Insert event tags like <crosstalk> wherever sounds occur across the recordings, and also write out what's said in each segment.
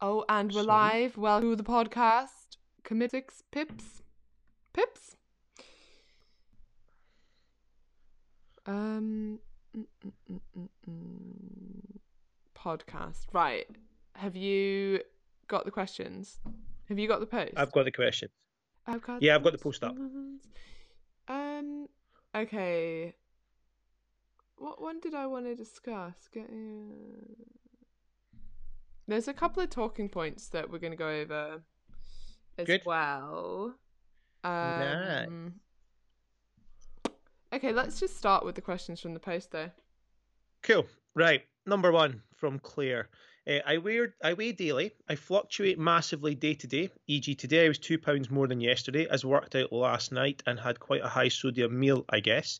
Oh, and we're live. Welcome to the podcast. Commitix Pips. Pips? Um. mm, mm, mm, mm, mm. Podcast. Right. Have you got the questions? Have you got the post? I've got the questions. I've got Yeah, I've got the post up. Um. Okay. What one did I want to discuss? Getting. There's a couple of talking points that we're going to go over as Good. well. Nice. Um, Okay, let's just start with the questions from the post, though. Cool. Right. Number one from Claire. Uh, I wear I weigh daily. I fluctuate massively day to day. E.g., today I was two pounds more than yesterday, as worked out last night and had quite a high sodium meal, I guess.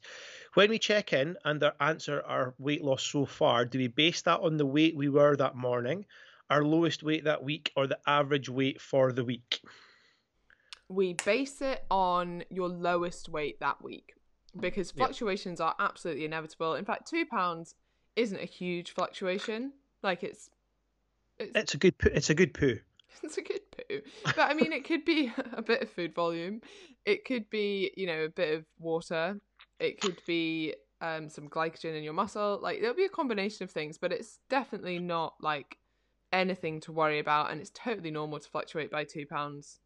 When we check in and our answer our weight loss so far, do we base that on the weight we were that morning, our lowest weight that week, or the average weight for the week? We base it on your lowest weight that week because Yep. fluctuations are absolutely inevitable. In fact, two pounds isn't a huge fluctuation. Like it's, it's It's a good poo. It's a good poo. <laughs> it's a good poo. But I mean, it could be <laughs> a bit of food volume. It could be, you know, a bit of water. It could be um, some glycogen in your muscle. Like there'll be a combination of things, but it's definitely not like anything to worry about. And it's totally normal to fluctuate by two pounds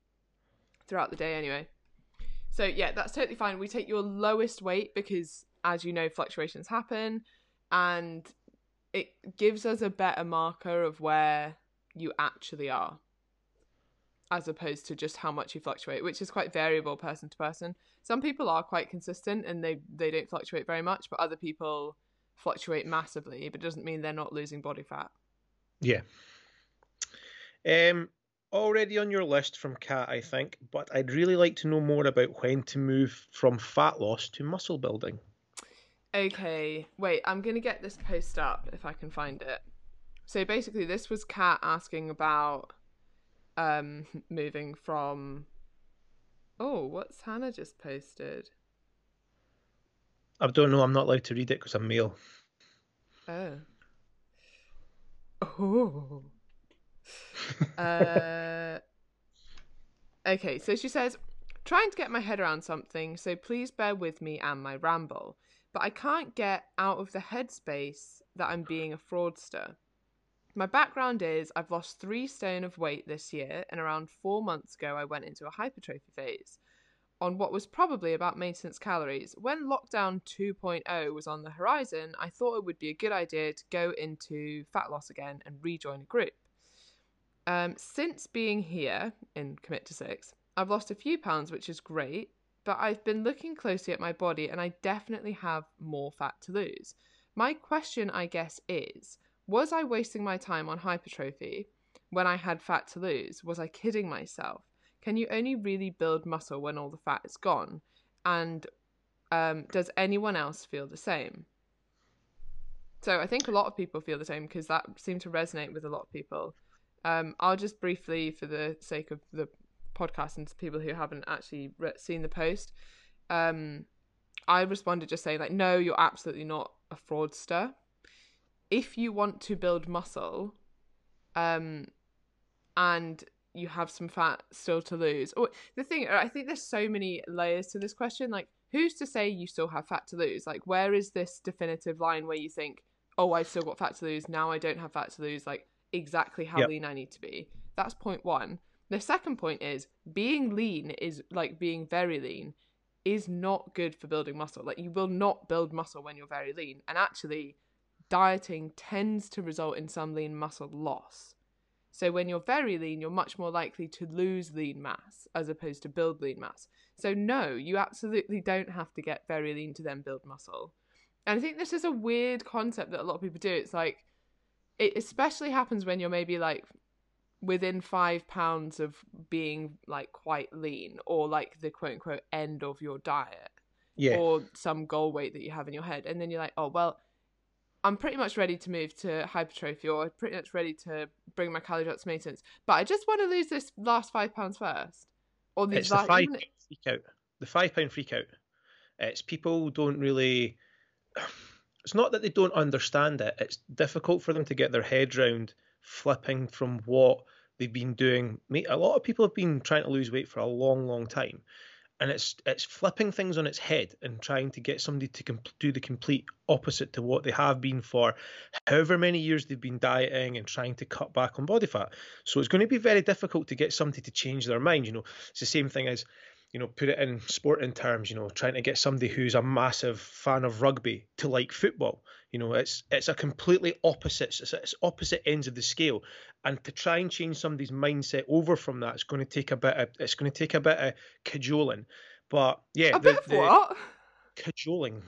throughout the day anyway. So yeah, that's totally fine. We take your lowest weight because, as you know, fluctuations happen, and it gives us a better marker of where you actually are as opposed to just how much you fluctuate which is quite variable person to person some people are quite consistent and they they don't fluctuate very much but other people fluctuate massively but it doesn't mean they're not losing body fat Yeah. Um, already on your list from Kat, I think, but I'd really like to know more about when to move from fat loss to muscle building. okay wait i'm gonna get this post up if i can find it so basically this was kat asking about um moving from oh what's hannah just posted I don't know. I'm not allowed to read it because I'm male. Oh. Oh. Uh, okay, so she says, trying to get my head around something, so please bear with me and my ramble. But I can't get out of the headspace that I'm being a fraudster. My background is I've lost three stone of weight this year, and around four months ago, I went into a hypertrophy phase on what was probably about maintenance calories. When lockdown 2.0 was on the horizon, I thought it would be a good idea to go into fat loss again and rejoin a group. Um, since being here in Commit to Six, I've lost a few pounds, which is great, but I've been looking closely at my body and I definitely have more fat to lose. My question, I guess, is was I wasting my time on hypertrophy when I had fat to lose? Was I kidding myself? Can you only really build muscle when all the fat is gone? And um, does anyone else feel the same? So I think a lot of people feel the same because that seemed to resonate with a lot of people. Um, I'll just briefly, for the sake of the podcast and to people who haven't actually re- seen the post, um, I responded just saying like, no, you're absolutely not a fraudster. If you want to build muscle, um, and you have some fat still to lose. Or the thing, I think there's so many layers to this question. Like, who's to say you still have fat to lose? Like, where is this definitive line where you think, oh, I've still got fat to lose. Now I don't have fat to lose. Like, exactly how Yep. lean I need to be. That's point one. The second point is being lean is like being very lean is not good for building muscle. Like, you will not build muscle when you're very lean. And actually, dieting tends to result in some lean muscle loss. So when you're very lean, you're much more likely to lose lean mass as opposed to build lean mass. So no, you absolutely don't have to get very lean to then build muscle. And I think this is a weird concept that a lot of people do. It's like it especially happens when you're maybe like within five pounds of being like quite lean or like the quote unquote end of your diet Yeah. or some goal weight that you have in your head. And then you're like, oh, well, I'm pretty much ready to move to hypertrophy or pretty much ready to bring my calories up to maintenance. But I just want to lose this last five pounds first. Or these it's the five pound freak out. The five pound freak out. It's people don't really. It's not that they don't understand it. It's difficult for them to get their head round flipping from what they've been doing. A lot of people have been trying to lose weight for a long, long time, and it's it's flipping things on its head and trying to get somebody to comp- do the complete opposite to what they have been for however many years they've been dieting and trying to cut back on body fat. So it's going to be very difficult to get somebody to change their mind. You know, it's the same thing as you know, put it in sporting terms, you know, trying to get somebody who's a massive fan of rugby to like football. You know, it's it's a completely opposite, it's, it's opposite ends of the scale, and to try and change somebody's mindset over from that, it's going to take a bit of it's going to take a bit of cajoling. But yeah, a the, bit of the what? Cajoling.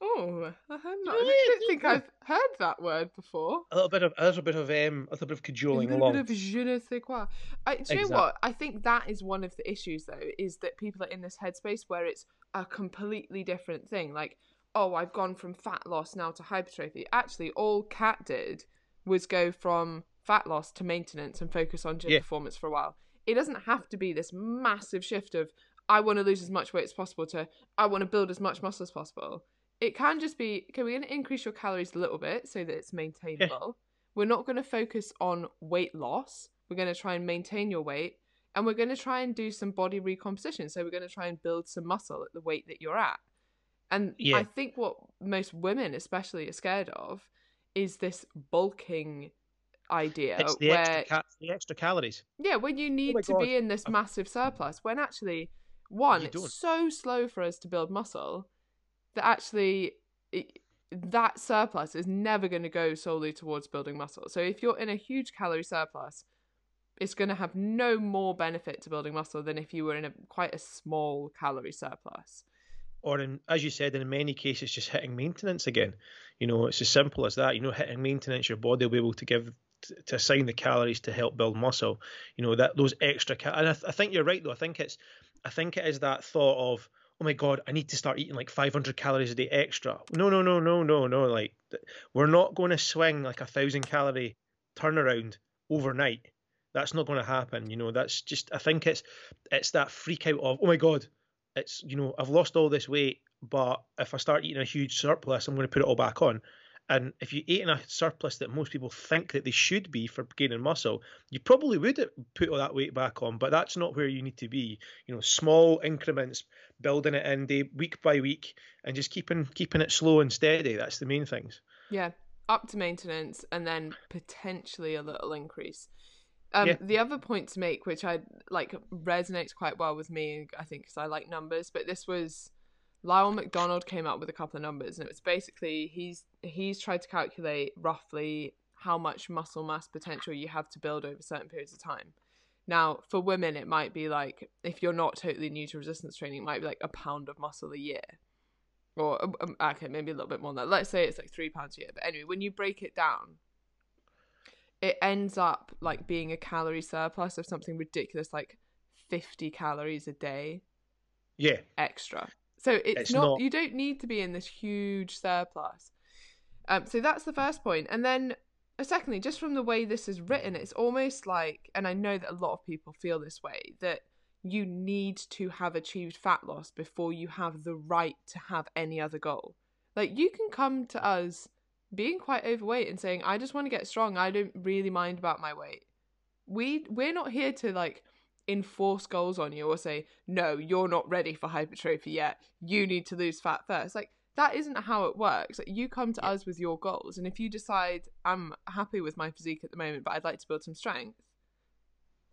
Oh, I, not, I don't think I've heard that word before. A little bit of a little bit of um, a little bit of cajoling along. a little along. bit of je ne sais quoi. I, do you exactly. know what? I think that is one of the issues, though, is that people are in this headspace where it's a completely different thing. Like, oh, I've gone from fat loss now to hypertrophy. Actually, all Kat did was go from fat loss to maintenance and focus on gym yeah. performance for a while. It doesn't have to be this massive shift of I want to lose as much weight as possible to I want to build as much muscle as possible it can just be okay we're going to increase your calories a little bit so that it's maintainable? We're not going to focus on weight loss. We're going to try and maintain your weight and we're going to try and do some body recomposition. So we're going to try and build some muscle at the weight that you're at. And yeah. i think what most women especially are scared of is this bulking idea it's the, where, extra, ca- the extra calories. Yeah when you oh need oh to God. be in this uh massive surplus when actually one it's so slow for us to build muscle that actually it, that surplus is never going to go solely towards building muscle. So if you're in a huge calorie surplus, it's going to have no more benefit to building muscle than if you were in a quite a small calorie surplus. Or in, as you said, in many cases, just hitting maintenance again. You know, it's as simple as that. You know, hitting maintenance, your body will be able to give to assign the calories to help build muscle. You know that those extra. Cal- and I, th- I think you're right though. I think it's, I think it is that thought of oh my god, I need to start eating like 500 calories a day extra. No, no, no, no, no, no. Like we're not going to swing like a thousand calorie turnaround overnight. That's not going to happen. You know, that's just. I think it's it's that freak out of oh my god, it's you know I've lost all this weight, but if I start eating a huge surplus, I'm going to put it all back on. And if you ate in a surplus that most people think that they should be for gaining muscle, you probably would put all that weight back on. But that's not where you need to be. You know, small increments, building it in day week by week, and just keeping keeping it slow and steady. That's the main things. Yeah, up to maintenance, and then potentially a little increase. Um, yeah. The other point to make, which I like, resonates quite well with me, I think, because I like numbers, but this was Lyle McDonald came up with a couple of numbers, and it was basically he's he's tried to calculate roughly how much muscle mass potential you have to build over certain periods of time. Now, for women, it might be like if you're not totally new to resistance training, it might be like a pound of muscle a year, or um, um okay, maybe a little bit more than that. Let's say it's like three pounds a year. But anyway, when you break it down, it ends up like being a calorie surplus of something ridiculous, like fifty calories a day. Yeah, extra. So it's, it's not, not, you don't need to be in this huge surplus. Um, so that's the first point. And then uh, secondly, just from the way this is written, it's almost like, and I know that a lot of people feel this way, that you need to have achieved fat loss before you have the right to have any other goal. Like you can come to us being quite overweight and saying, I just want to get strong. I don't really mind about my weight. We we're not here to like enforce goals on you or say, no, you're not ready for hypertrophy yet. You need to lose fat first. Like, that isn't how it works. Like, you come to us with your goals, and if you decide, I'm happy with my physique at the moment, but I'd like to build some strength,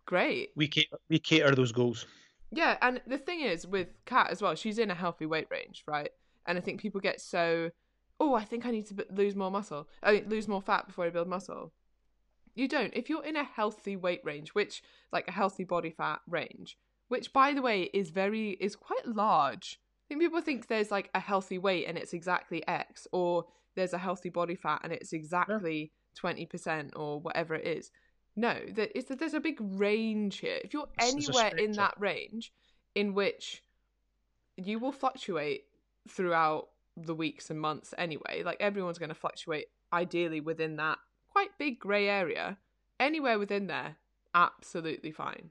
great. We cater, we cater those goals. Yeah, and the thing is with Kat as well, she's in a healthy weight range, right? And I think people get so, oh, I think I need to lose more muscle, I mean, lose more fat before I build muscle. You don't. If you're in a healthy weight range, which like a healthy body fat range, which by the way is very is quite large. I think people think there's like a healthy weight and it's exactly X, or there's a healthy body fat and it's exactly twenty percent or whatever it is. No, that is that there's a big range here. If you're anywhere in that range, in which you will fluctuate throughout the weeks and months anyway. Like everyone's going to fluctuate ideally within that quite big grey area. Anywhere within there, absolutely fine.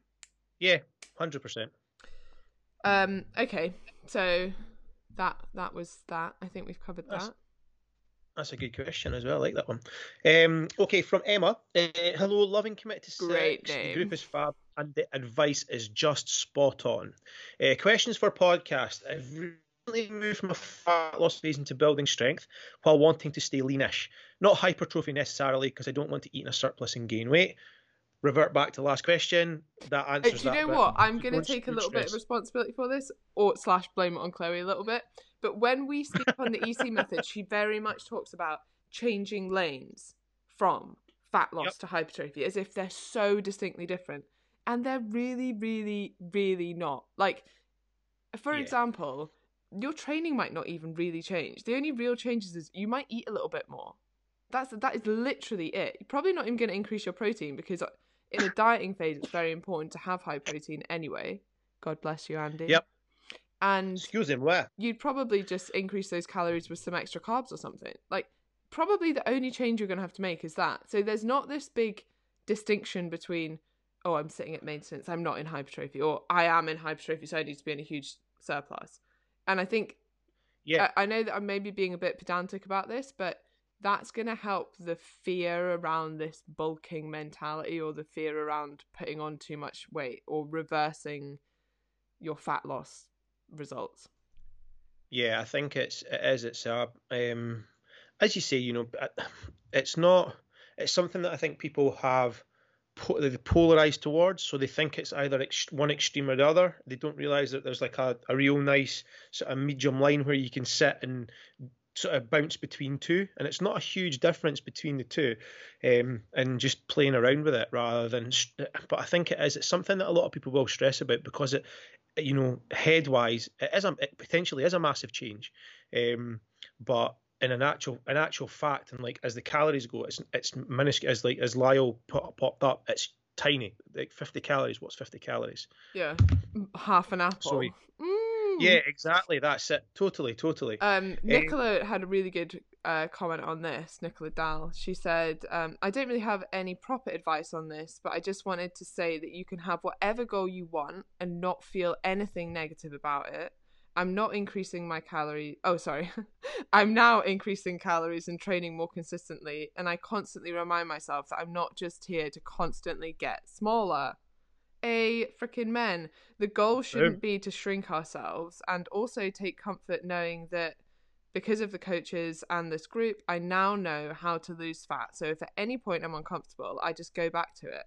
Yeah, hundred percent. Um. Okay. So that that was that. I think we've covered that's, that. That's a good question as well. I like that one. Um, okay, from Emma. Uh, hello, loving committed to Great name. The group is fab, and the advice is just spot on. Uh, questions for podcast. I've moved from a fat loss phase into building strength while wanting to stay leanish. Not hypertrophy necessarily, because I don't want to eat in a surplus and gain weight. Revert back to the last question. That Uh, answers do you know bit. what? I'm going to take a little bit of responsibility for this, or slash blame it on Chloe a little bit. But when we speak on the EC <laughs> method, she very much talks about changing lanes from fat loss Yep. to hypertrophy as if they're so distinctly different. And they're really, really, really not. Like, for Yeah. example, your training might not even really change. The only real changes is you might eat a little bit more. That's that is literally it. You're probably not even going to increase your protein because uh, in a dieting phase, it's very important to have high protein anyway. God bless you, Andy. Yep. And Excuse him, where? you'd probably just increase those calories with some extra carbs or something. Like, probably the only change you're going to have to make is that. So there's not this big distinction between, oh, I'm sitting at maintenance, I'm not in hypertrophy, or I am in hypertrophy, so I need to be in a huge surplus. And I think Yeah. I, I know that I'm maybe being a bit pedantic about this, but that's going to help the fear around this bulking mentality or the fear around putting on too much weight or reversing your fat loss results. Yeah, I think it's it is. It's a um, as you say, you know, uh, it's not. It's something that I think people have po- they're polarized towards. So they think it's either ex- one extreme or the other. They don't realize that there's like a, a real nice sort of medium line where you can sit and sort of bounce between two, and it's not a huge difference between the two, um, and just playing around with it rather than. But I think it is. It's something that a lot of people will stress about because it, you know, head wise, it is a it potentially is a massive change, um, but in an actual an actual fact, and like as the calories go, it's it's minuscule. As like as Lyle put, popped up, it's tiny, like 50 calories. What's 50 calories? Yeah, half an apple. Sorry. Mm. Yeah, exactly. That's it. Totally, totally. Um, Nicola had a really good uh, comment on this. Nicola Dahl. She said, um, "I don't really have any proper advice on this, but I just wanted to say that you can have whatever goal you want and not feel anything negative about it. I'm not increasing my calorie. Oh, sorry. <laughs> I'm now increasing calories and training more consistently, and I constantly remind myself that I'm not just here to constantly get smaller." A freaking men. The goal shouldn't be to shrink ourselves and also take comfort knowing that because of the coaches and this group, I now know how to lose fat. So if at any point I'm uncomfortable, I just go back to it.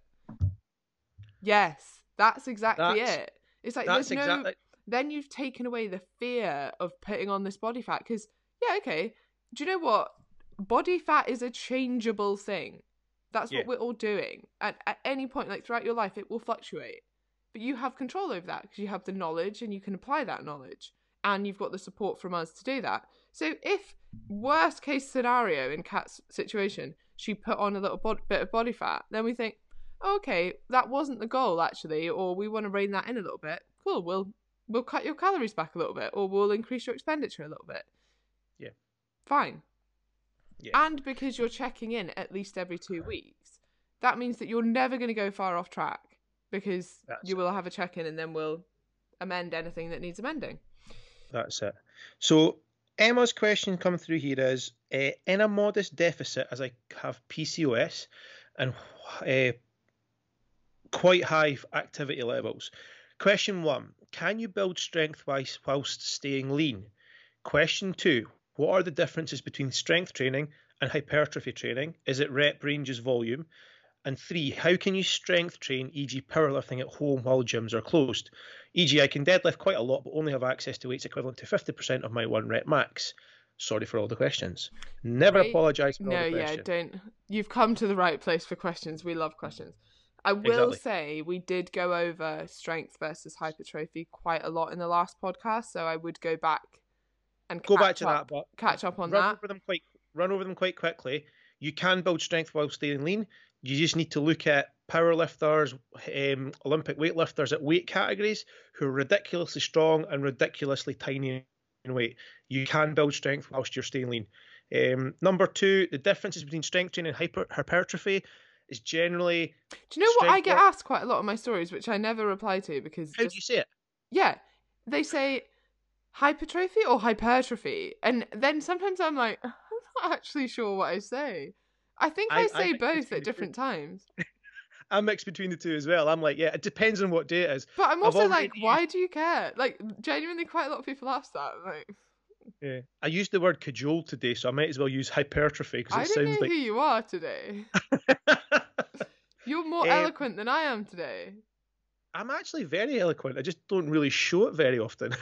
Yes, that's exactly That's- it. It's like That's there's no exactly. Then you've taken away the fear of putting on this body fat because yeah okay do you know what? Body fat is a changeable thing. That's Yeah. what we're all doing. And at any point like throughout your life it will fluctuate. But you have control over that because you have the knowledge and you can apply that knowledge and you've got the support from us to do that. So if worst case scenario in kat's situation she put on a little bod- bit of body fat then we think okay that wasn't the goal actually or we want to rein that in a little bit. Cool we'll we'll cut your calories back a little bit or we'll increase your expenditure a little bit Yeah. fine Yeah. and because you're checking in at least every two weeks that means that you're never going to go far off track because That's you will have a check in and then we'll amend anything that needs amending That's it. So Emma's question coming through here is: uh, in a modest deficit, as I have PCOS and uh, quite high activity levels. Question one: Can you build strength whilst staying lean? Question two: What are the differences between strength training and hypertrophy training? Is it rep ranges volume? And three, how can you strength train, e.g., powerlifting at home while gyms are closed? E.g., I can deadlift quite a lot, but only have access to weights equivalent to 50% of my one rep max. Sorry for all the questions. Never apologise for no all the yeah questions. don't you've come to the right place for questions we love questions i will Exactly. say we did go over strength versus hypertrophy quite a lot in the last podcast so i would go back and Go back catch to up, that, but catch up on run that over them quite run over them quite quickly. You can build strength while staying lean. You just need to look at powerlifters, um, Olympic weightlifters at weight categories who are ridiculously strong and ridiculously tiny in weight. You can build strength whilst you're staying lean. Um, number two, the differences between strength training and hyper, hypertrophy is generally do you know what i get asked quite a lot of my stories which i never reply to because how just- do you say it? Yeah, they say hypertrophy or hypertrophy, and then sometimes I'm like, I'm not actually sure what I say. I think I, I- I say mix both at different times. <laughs> I'm mixed between the two as well. I'm like, yeah, it depends on what day it is. But I'm also like, why do you care? Like, genuinely, quite a lot of people ask that. Like, Yeah. I used the word cajole today, so I might as well use hypertrophy because it I don't know sounds who you are today. You're more <laughs> Um, eloquent than I am today. I'm actually very eloquent. I just don't really show it very often.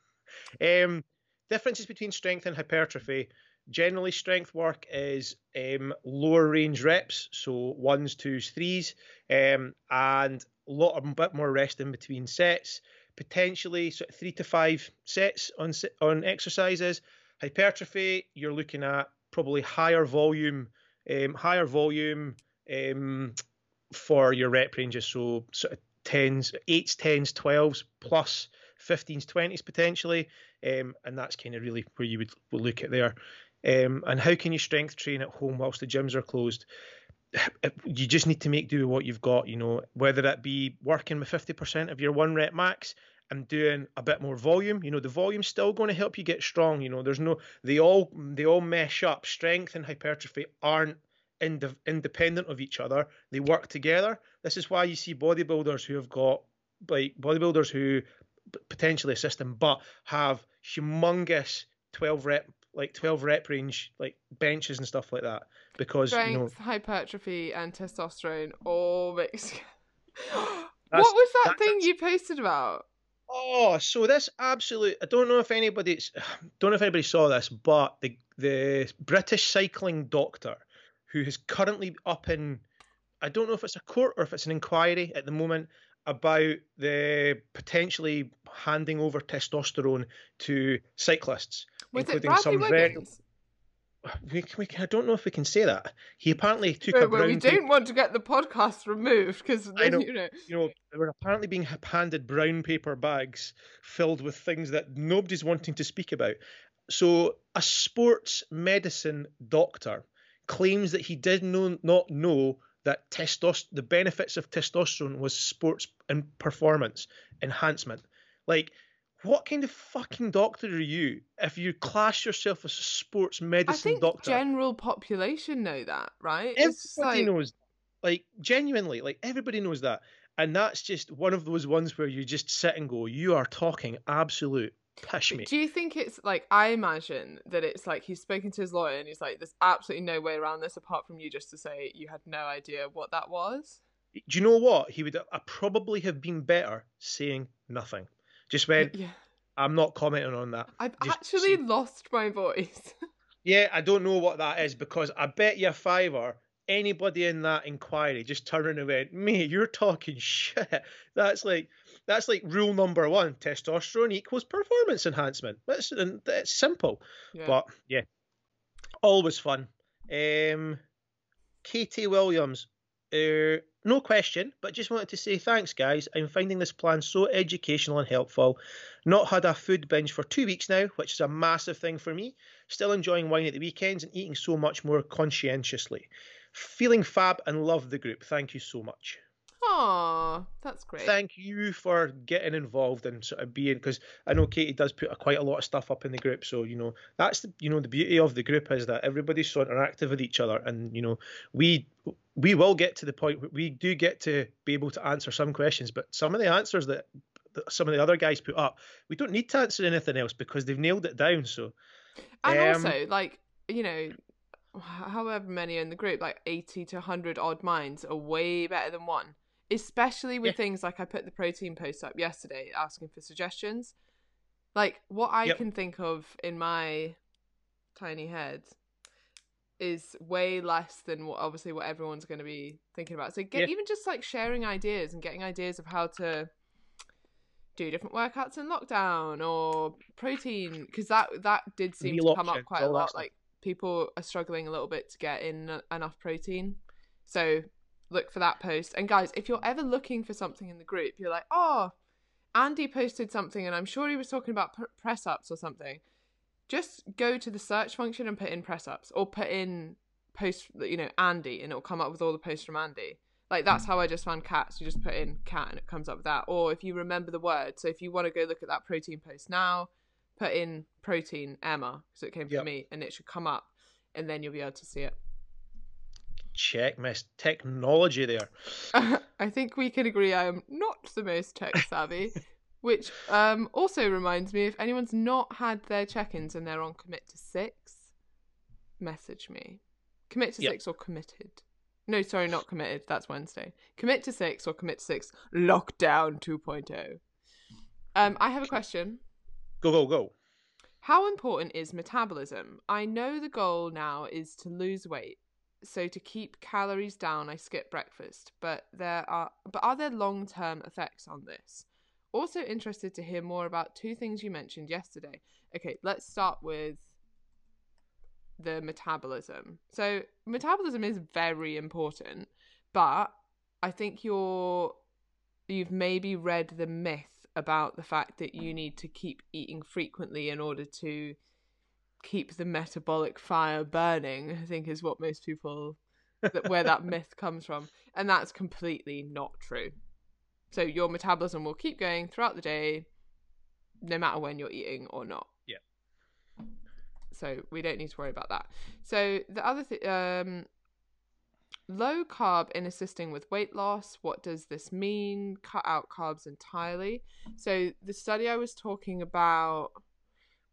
<laughs> um, differences between strength and hypertrophy. Generally, strength work is um, lower range reps, so ones, twos, threes, um, and a lot a bit more rest in between sets. Potentially, sort of three to five sets on on exercises. Hypertrophy, you're looking at probably higher volume, um, higher volume um, for your rep ranges. So sort of tens, eights, tens, twelves, plus fifteens, twenties potentially, um, and that's kind of really where you would, would look at there. Um, and how can you strength train at home whilst the gyms are closed? You just need to make do with what you've got. You know, whether that be working with fifty percent of your one rep max and doing a bit more volume. You know, the volume's still going to help you get strong. You know, there's no they all they all mesh up. Strength and hypertrophy aren't inde- independent of each other. They work together. This is why you see bodybuilders who have got like bodybuilders who potentially a system but have humongous 12 rep like 12 rep range like benches and stuff like that because Strength, you know hypertrophy, and testosterone all mixed. <gasps> what was that, that- thing you posted about? Oh, so this absolute I don't know if anybody's <sighs> don't know if anybody saw this, but the the British cycling doctor who is currently up in I don't know if it's a court or if it's an inquiry at the moment about the potentially handing over testosterone to cyclists, Was including some very Wiggins? We, we, I don't know if we can say that. He apparently took a Well, well, we paper don't want to get the podcast removed because you know. you know, they were apparently being handed brown paper bags filled with things that nobody's wanting to speak about. So, a sports medicine doctor claims that he did know, not know that testos- the benefits of testosterone was sports and performance enhancement. Like, what kind of fucking doctor are you if you class yourself as a sports I medicine think doctor? general population know that, right? Everybody like, knows, like genuinely, like everybody knows that, and that's just one of those ones where you just sit and go, "You are talking absolute pish me." Do you think it's like I imagine that it's like he's spoken to his lawyer and he's like, "There's absolutely no way around this apart from you just to say you had no idea what that was." Do you know what? He would uh, probably have been better saying nothing. Just went, Yeah, "I'm not commenting on that." I've Just actually see- lost my voice. <laughs> Yeah, I don't know what that is because I bet you a fiver anybody in that inquiry just turned around and went, "Mate, you're talking shit." That's like that's like rule number one: testosterone equals performance enhancement. That's it's simple. yeah. But yeah, always fun. Um, Katie Williams, uh, no question, but just wanted to say thanks, guys. I'm finding this plan so educational and helpful. Not had a food binge for two weeks now, which is a massive thing for me. Still enjoying wine at the weekends and eating so much more conscientiously. Feeling fab and love the group. Thank you so much. Aw, that's great. Thank you for getting involved and sort of being because I know Katie does put a, quite a lot of stuff up in the group. So you know that's the, you know the beauty of the group is that everybody's so interactive with each other, and you know we we will get to the point where we do get to be able to answer some questions, but some of the answers that, that some of the other guys put up, we don't need to answer anything else because they've nailed it down. So and Um, also, like you know, however many are in the group, like eighty to hundred odd minds are way better than one. Especially with Yeah. things like I put the protein post up yesterday asking for suggestions. Like what I Yep. can think of in my tiny head is way less than what obviously what everyone's going to be thinking about. So get Yeah. even just like sharing ideas and getting ideas of how to do different workouts in lockdown or protein because that that did seem Meal to come up quite a lot. Like people are struggling a little bit to get in enough protein, so look for that post. And guys, if you're ever looking for something in the group, you're like, oh, Andy posted something, and I'm sure he was talking about press ups or something. Just go to the search function and put in press ups, or put in post, you know, Andy, and it'll come up with all the posts from Andy. Like that's mm. how I just found cats. You just put in cat, and it comes up with that. Or if you remember the word, so if you want to go look at that protein post now, put in protein Emma, so it came from Yep. me, and it should come up. and then you'll be able to see it. Check, miss. Technology there. <laughs> I think we can agree I am not the most tech savvy, <laughs> which um, also reminds me if anyone's not had their check ins and they're on commit to six, message me. Commit to Yep. six or committed. No, sorry, not committed. That's Wednesday. Commit to six or commit to six. Lockdown 2.0. Um, I have a question. Go, go, go. How important is metabolism? I know the goal now is to lose weight. So to keep calories down, I skip breakfast. But there are but are there long-term effects on this? Also interested to hear more about two things you mentioned yesterday. Okay, let's start with the metabolism. So metabolism is very important, but I think you're you've maybe read the myth about the fact that you need to keep eating frequently in order to keep the metabolic fire burning i think is what most people that where that <laughs> myth comes from and that's completely not true so your metabolism will keep going throughout the day no matter when you're eating or not Yeah. so we don't need to worry about that so the other thing um low carb in assisting with weight loss what does this mean cut out carbs entirely so the study i was talking about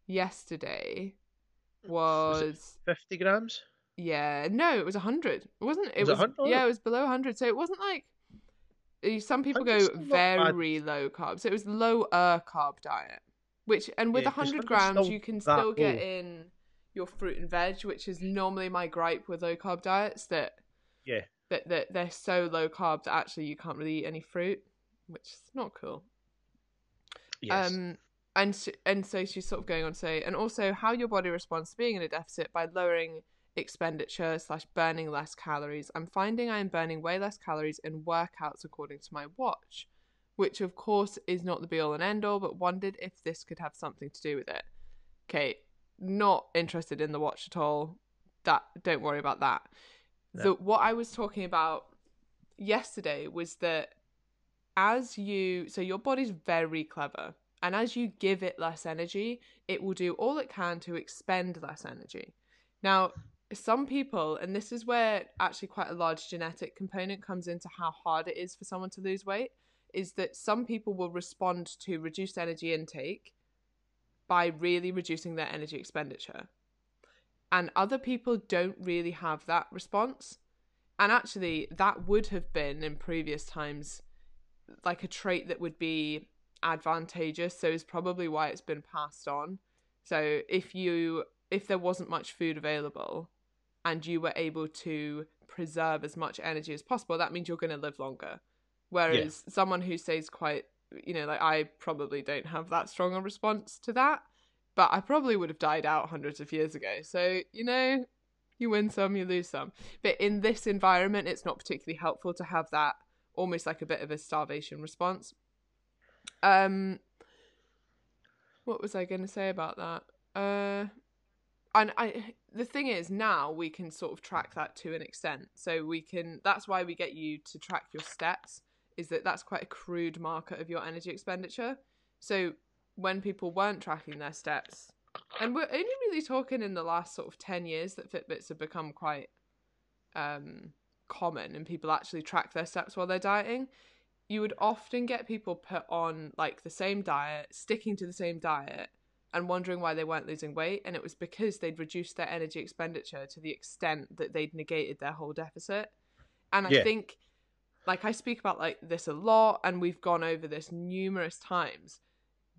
yesterday Was was, 50 grams? yeah no it was 100 it wasn't it Was it was, 100? yeah it was below 100 so it wasn't like some people go 100's bad. very low carb so it was lower carb diet which and with Yeah, 'cause 100 grams you can still get low. in your fruit and veg which is normally my gripe with low carb diets that Yeah. that, that they're so low carb that actually you can't really eat any fruit which is not cool Yes. um, and and so she's sort of going on to say, and also how your body responds to being in a deficit by lowering expenditure slash burning less calories. I'm finding I am burning way less calories in workouts according to my watch, which of course is not the be all and end all, but wondered if this could have something to do with it. Okay, not interested in the watch at all. That don't worry about that. No. The what I was talking about yesterday was that as you so your body's very clever and as you give it less energy it will do all it can to expend less energy now some people and this is where actually quite a large genetic component comes into how hard it is for someone to lose weight is that some people will respond to reduced energy intake by really reducing their energy expenditure. And other people don't really have that response. And actually that would have been in previous times like a trait that would be advantageous so is probably why it's been passed on. So if you if there wasn't much food available and you were able to preserve as much energy as possible that means you're going to live longer. Whereas someone who stays quite you know like i probably don't have that strong a response to that but i probably would have died out hundreds of years ago. So you know you win some you lose some. But in this environment it's not particularly helpful to have that almost like a bit of a starvation response. Um what was i going to say about that? Uh and i <sighs> the thing is now we can sort of track that to an extent. So we can that's why we get you to track your steps is that that's quite a crude marker of your energy expenditure. So when people weren't tracking their steps and we're only really talking in the last sort of 10 years that fitbits have become quite um common and people actually track their steps while they're dieting you would often get people put on like the same diet sticking to the same diet and wondering why they weren't losing weight and it was because they'd reduced their energy expenditure to the extent that they'd negated their whole deficit. And i Yeah. think like i speak about like this a lot and we've gone over this numerous times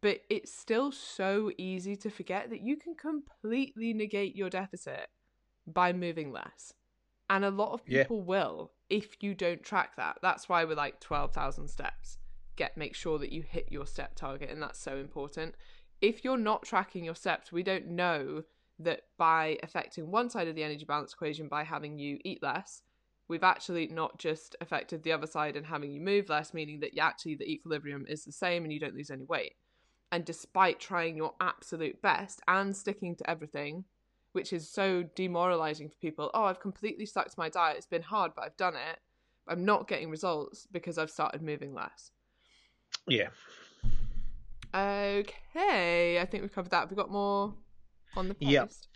but it's still so easy to forget that you can completely negate your deficit by moving less. And a lot of Yeah. people will if you don't track that. That's why we're like 12,000 steps. Get make sure that you hit your step target and that's so important if you're not tracking your steps we don't know that by affecting one side of the energy balance equation by having you eat less we've actually not just affected the other side and having you move less meaning that actually the equilibrium is the same and you don't lose any weight and despite trying your absolute best and sticking to everything which is so demoralizing for people. Oh, I've completely stuck to my diet. It's been hard, but I've done it. I'm not getting results because I've started moving less. yeah. Okay, I think we've covered that. Have we got more on the post?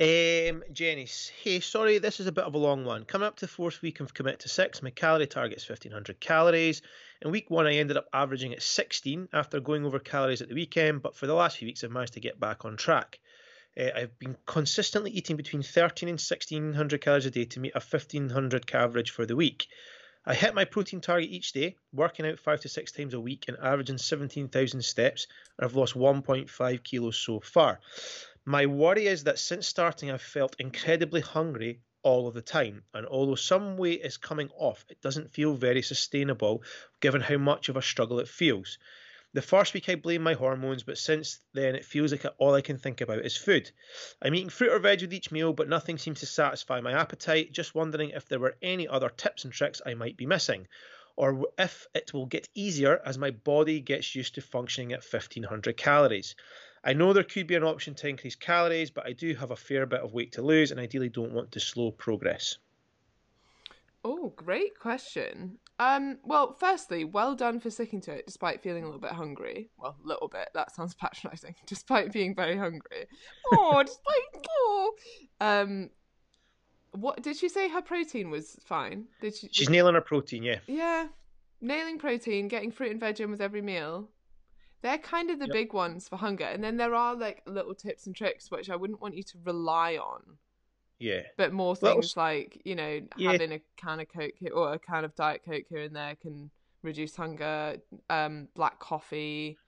Um, Jenny, hey, sorry, this is a bit of a long one. Coming up to the fourth week of commit to six, my calorie target is 1500 calories. In week one, I ended up averaging at 16 after going over calories at the weekend, but for the last few weeks, I've managed to get back on track. Uh, I've been consistently eating between 13 and 1600 calories a day to meet a 1500 average for the week. I hit my protein target each day, working out five to six times a week and averaging 17,000 steps, and I've lost 1.5 kilos so far. My worry is that since starting, I've felt incredibly hungry all of the time, and although some weight is coming off, it doesn't feel very sustainable given how much of a struggle it feels. The first week I blamed my hormones, but since then it feels like all I can think about is food. I'm eating fruit or veg with each meal, but nothing seems to satisfy my appetite. Just wondering if there were any other tips and tricks I might be missing, or if it will get easier as my body gets used to functioning at 1500 calories. I know there could be an option to increase calories, but I do have a fair bit of weight to lose and ideally don't want to slow progress. Oh, great question. Um, well, firstly, well done for sticking to it despite feeling a little bit hungry. Well, a little bit. That sounds <laughs> patronising. Despite being very hungry. Oh, despite oh. Um, what did she say? Her protein was fine. Did she? She's nailing her protein. Yeah. Yeah, nailing protein, getting fruit and veg in with every meal. They're kind of the yep. big ones for hunger. And then there are like little tips and tricks which I wouldn't want you to rely on. Yeah. But more things like, you know, yeah. having a can of Coke or a can of Diet Coke here and there can reduce hunger. Um, black coffee,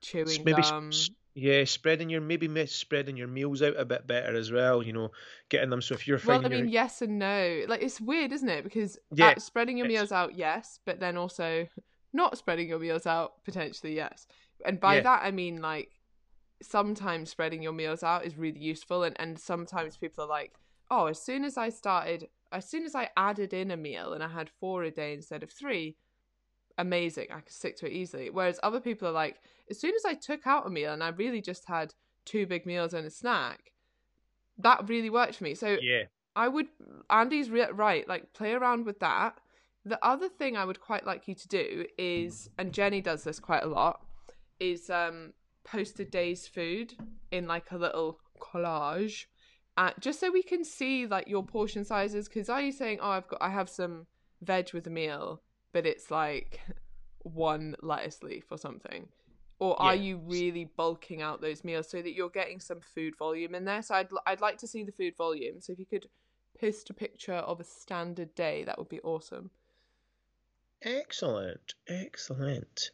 chewing maybe gum. Yeah, spreading your maybe spreading your meals out a bit better as well. You know, getting them so if you're well, I mean, yes and no. Like it's weird, isn't it? Because yeah, spreading your meals out, yes, but then also <laughs> not spreading your meals out potentially, yes and by yeah. that I mean like sometimes spreading your meals out is really useful and and sometimes people are like oh as soon as I started as soon as I added in a meal and I had four a day instead of three amazing I could stick to it easily. Whereas other people are like as soon as I took out a meal and I really just had two big meals and a snack that really worked for me. So yeah. I would Andy's re- right like play around with that. The other thing I would quite like you to do is and Jenny does this quite a lot is um post a day's food in like a little collage uh, just so we can see like your portion sizes because are you saying oh i've got i have some veg with a meal but it's like one lettuce leaf or something or yeah. are you really bulking out those meals so that you're getting some food volume in there? So i'd, I'd like to see the food volume so if you could post a picture of a standard day that would be awesome. Excellent excellent.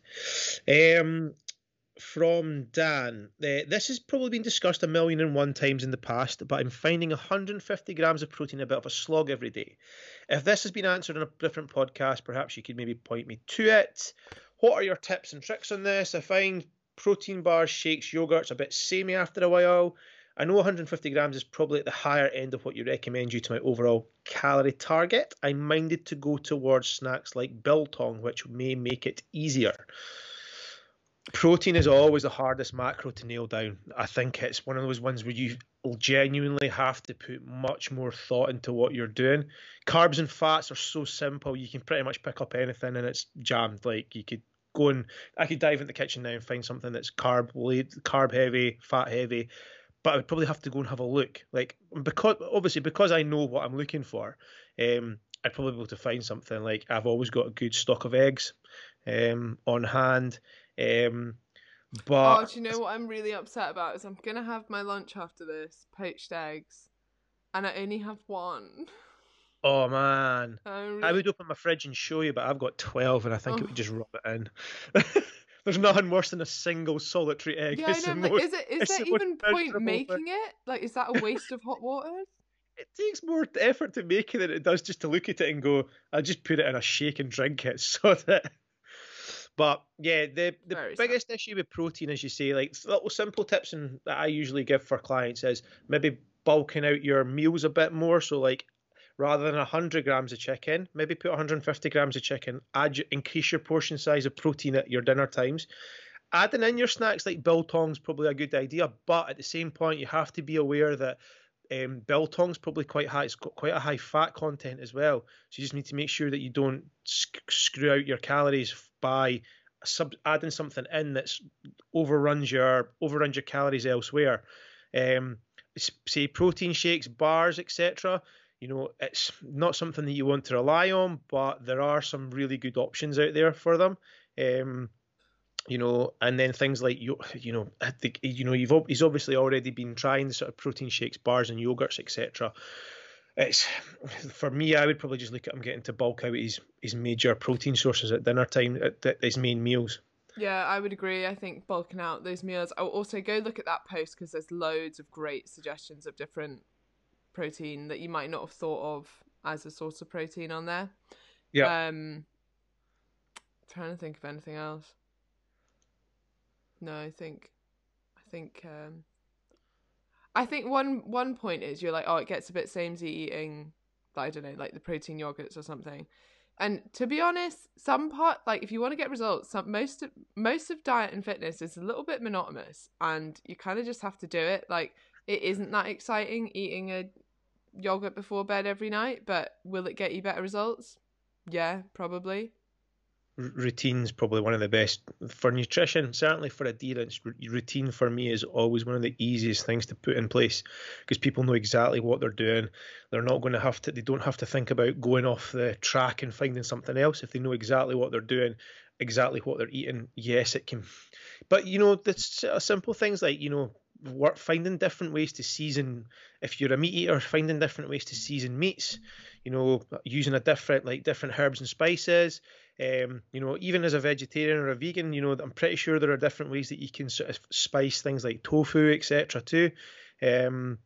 Um from Dan. Uh, this has probably been discussed a million and one times in the past, but I'm finding 150 grams of protein a bit of a slog every day. If this has been answered on a different podcast, perhaps you could maybe point me to it. What are your tips and tricks on this? I find protein bars, shakes, yogurts a bit samey after a while. I know 150 grams is probably at the higher end of what you recommend due to my overall calorie target. I'm minded to go towards snacks like biltong, which may make it easier protein is always the hardest macro to nail down. I think it's one of those ones where you genuinely have to put much more thought into what you're doing. Carbs and fats are so simple; you can pretty much pick up anything and it's jammed. Like you could go and I could dive in the kitchen now and find something that's carb carb heavy, fat heavy. But I would probably have to go and have a look. Like because obviously because I know what I'm looking for, um, I'd probably be able to find something like I've always got a good stock of eggs um, on hand. Um, but oh, do you know what I'm really upset about is I'm gonna have my lunch after this poached eggs, and I only have one. Oh man, really... <laughs> I would open my fridge and show you, but I've got twelve, and I think oh. it would just rub it in. <laughs> There's nothing worse than a single solitary egg. Yeah, I know. Like, is it? Is there even point making thing. it? Like, is that a waste of hot water? <laughs> It takes more effort to make it than it does just to look at it and go, "I'll just put it in a shake and drink it," so that but yeah, the the Very biggest sad. issue with protein, as you say, like little simple tips and that I usually give for clients is maybe bulking out your meals a bit more. So like rather than 100 grams of chicken, maybe put 150 grams of chicken, add increase your portion size of protein at your dinner times. Adding in your snacks like biltong's probably a good idea, but at the same point, you have to be aware that um, biltong's probably quite high. It's got quite a high fat content as well. So you just need to make sure that you don't sc- screw out your calories by sub- adding something in that's overruns your overruns your calories elsewhere. Um, say protein shakes, bars, etc. You know, it's not something that you want to rely on, but there are some really good options out there for them. Um, you know, and then things like you, you know, the, you know, you've he's obviously already been trying the sort of protein shakes, bars, and yogurts, etc. It's for me, I would probably just look at him getting to bulk out his his major protein sources at dinner time, at, at his main meals. Yeah, I would agree. I think bulking out those meals. I'll also go look at that post because there's loads of great suggestions of different protein that you might not have thought of as a source of protein on there. Yeah. Um, trying to think of anything else. No, I think, I think, um, I think one one point is you're like, oh, it gets a bit samey eating, I don't know, like the protein yogurts or something. And to be honest, some part like if you want to get results, some most of most of diet and fitness is a little bit monotonous, and you kind of just have to do it. Like it isn't that exciting eating a yogurt before bed every night, but will it get you better results? Yeah, probably routine's probably one of the best for nutrition certainly for adherence. Routine for me is always one of the easiest things to put in place because people know exactly what they're doing. They're not going to have to they don't have to think about going off the track and finding something else. If they know exactly what they're doing exactly what they're eating yes it can but you know the uh, simple things like you know work finding different ways to season if you're a meat eater finding different ways to season meats you know using a different like different herbs and spices um, you know, even as a vegetarian or a vegan, you know, I'm pretty sure there are different ways that you can sort of spice things like tofu, etc. Too. Um,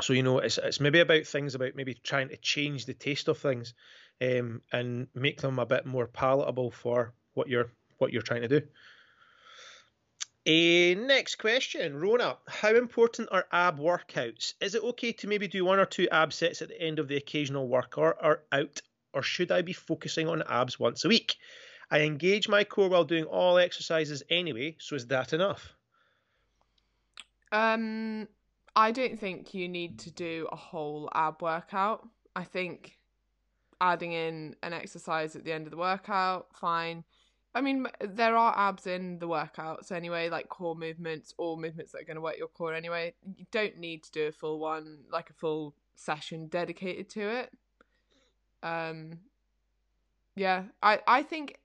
so you know, it's it's maybe about things about maybe trying to change the taste of things, um, and make them a bit more palatable for what you're what you're trying to do. A next question, Rona. How important are ab workouts? Is it okay to maybe do one or two ab sets at the end of the occasional work or, or out or should I be focusing on abs once a week? I engage my core while doing all exercises anyway, so is that enough? Um, I don't think you need to do a whole ab workout. I think adding in an exercise at the end of the workout, fine. I mean, there are abs in the workouts anyway, like core movements or movements that are going to work your core anyway. You don't need to do a full one, like a full session dedicated to it. Um, yeah, I I think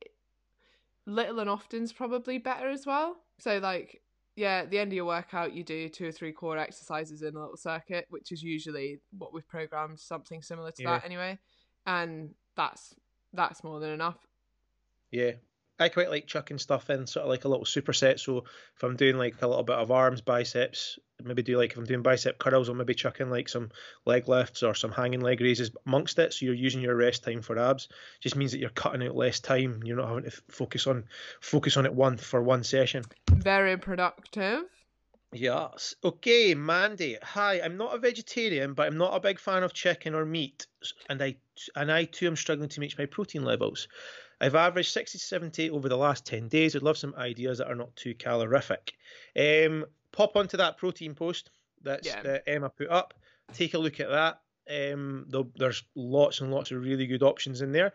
little and often's probably better as well. So like, yeah, at the end of your workout, you do two or three core exercises in a little circuit, which is usually what we've programmed, something similar to yeah. that anyway, and that's that's more than enough. Yeah, I quite like chucking stuff in, sort of like a little superset. So if I'm doing like a little bit of arms, biceps, maybe do like if I'm doing bicep curls, I'll maybe chuck in like some leg lifts or some hanging leg raises amongst it. So you're using your rest time for abs. Just means that you're cutting out less time. You're not having to focus on focus on it one for one session. Very productive. Yes. Okay, Mandy. Hi, I'm not a vegetarian, but I'm not a big fan of chicken or meat, and I and I too am struggling to match my protein levels. I've averaged 60 to 70 over the last 10 days. I'd love some ideas that are not too calorific. Um, pop onto that protein post that's, yeah. that Emma put up. Take a look at that. Um, there's lots and lots of really good options in there.